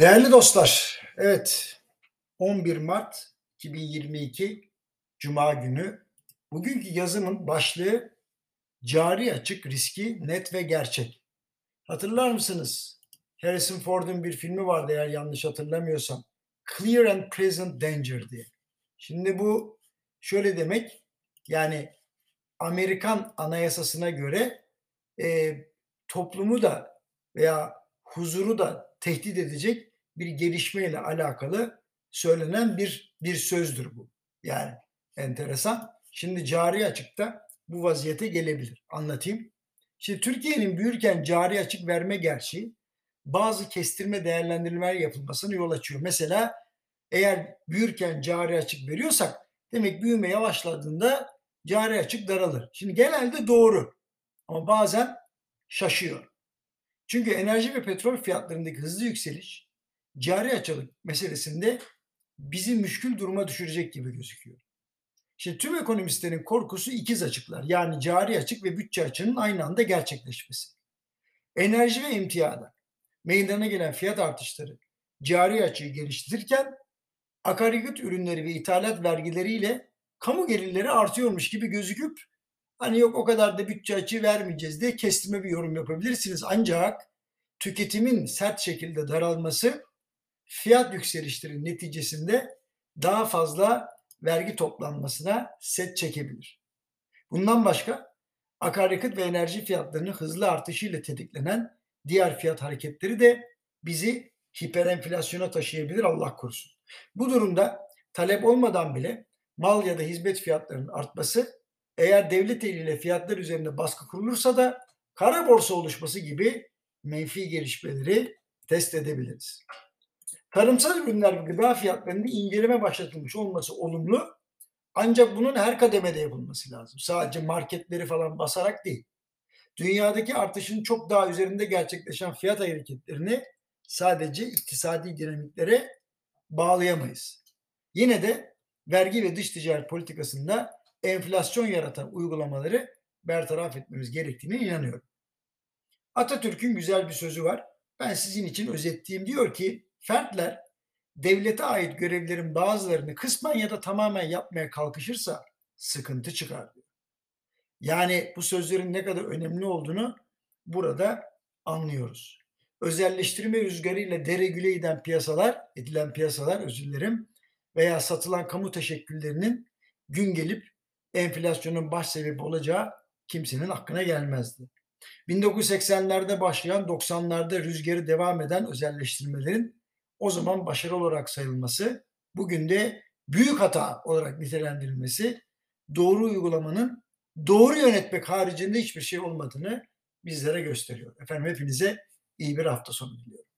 Değerli dostlar, evet 11 Mart 2022 Cuma günü bugünkü yazımın başlığı cari açık riski net ve gerçek. Hatırlar mısınız? Harrison Ford'un bir filmi vardı eğer yanlış hatırlamıyorsam. Clear and Present Danger diye. Şimdi bu şöyle demek yani Amerikan anayasasına göre e, toplumu da veya huzuru da tehdit edecek bir gelişmeyle alakalı söylenen bir bir sözdür bu. Yani enteresan. Şimdi cari açıkta bu vaziyete gelebilir. Anlatayım. Şimdi Türkiye'nin büyürken cari açık verme gerçeği bazı kestirme değerlendirmeler yapılmasına yol açıyor. Mesela eğer büyürken cari açık veriyorsak demek büyüme yavaşladığında cari açık daralır. Şimdi genelde doğru ama bazen şaşıyor. Çünkü enerji ve petrol fiyatlarındaki hızlı yükseliş cari açılık meselesinde bizi müşkül duruma düşürecek gibi gözüküyor. Şimdi tüm ekonomistlerin korkusu ikiz açıklar. Yani cari açık ve bütçe açığının aynı anda gerçekleşmesi. Enerji ve emtiyada meydana gelen fiyat artışları cari açığı geliştirirken akaryakıt ürünleri ve ithalat vergileriyle kamu gelirleri artıyormuş gibi gözüküp hani yok o kadar da bütçe açığı vermeyeceğiz diye kestirme bir yorum yapabilirsiniz. Ancak tüketimin sert şekilde daralması fiyat yükselişleri neticesinde daha fazla vergi toplanmasına set çekebilir. Bundan başka akaryakıt ve enerji fiyatlarının hızlı artışıyla tetiklenen diğer fiyat hareketleri de bizi hiperenflasyona taşıyabilir Allah korusun. Bu durumda talep olmadan bile mal ya da hizmet fiyatlarının artması eğer devlet eliyle fiyatlar üzerinde baskı kurulursa da kara borsa oluşması gibi menfi gelişmeleri test edebiliriz. Tarımsal ürünler ve gıda fiyatlarında inceleme başlatılmış olması olumlu. Ancak bunun her kademede yapılması lazım. Sadece marketleri falan basarak değil. Dünyadaki artışın çok daha üzerinde gerçekleşen fiyat hareketlerini sadece iktisadi dinamiklere bağlayamayız. Yine de vergi ve dış ticaret politikasında enflasyon yaratan uygulamaları bertaraf etmemiz gerektiğine inanıyorum. Atatürk'ün güzel bir sözü var. Ben sizin için özetleyeyim. Diyor ki fertler devlete ait görevlerin bazılarını kısmen ya da tamamen yapmaya kalkışırsa sıkıntı çıkar. Yani bu sözlerin ne kadar önemli olduğunu burada anlıyoruz. Özelleştirme rüzgarıyla deregüle eden piyasalar, edilen piyasalar özür dilerim veya satılan kamu teşekküllerinin gün gelip enflasyonun baş sebebi olacağı kimsenin aklına gelmezdi. 1980'lerde başlayan 90'larda rüzgarı devam eden özelleştirmelerin o zaman başarı olarak sayılması, bugün de büyük hata olarak nitelendirilmesi, doğru uygulamanın doğru yönetmek haricinde hiçbir şey olmadığını bizlere gösteriyor. Efendim hepinize iyi bir hafta sonu diliyorum.